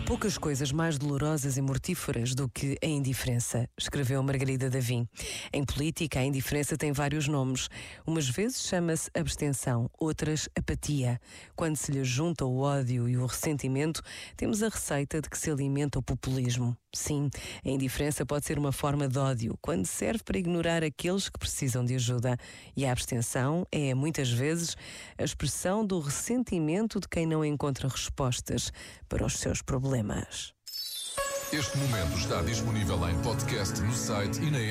poucas coisas mais dolorosas e mortíferas do que a indiferença, escreveu Margarida Davim. Em política, a indiferença tem vários nomes. Umas vezes chama-se abstenção, outras apatia. Quando se lhe junta o ódio e o ressentimento, temos a receita de que se alimenta o populismo. Sim, a indiferença pode ser uma forma de ódio, quando serve para ignorar aqueles que precisam de ajuda. E a abstenção é, muitas vezes, a expressão do ressentimento de quem não encontra respostas para os seus problemas. Este momento está disponível em podcast no site e na app.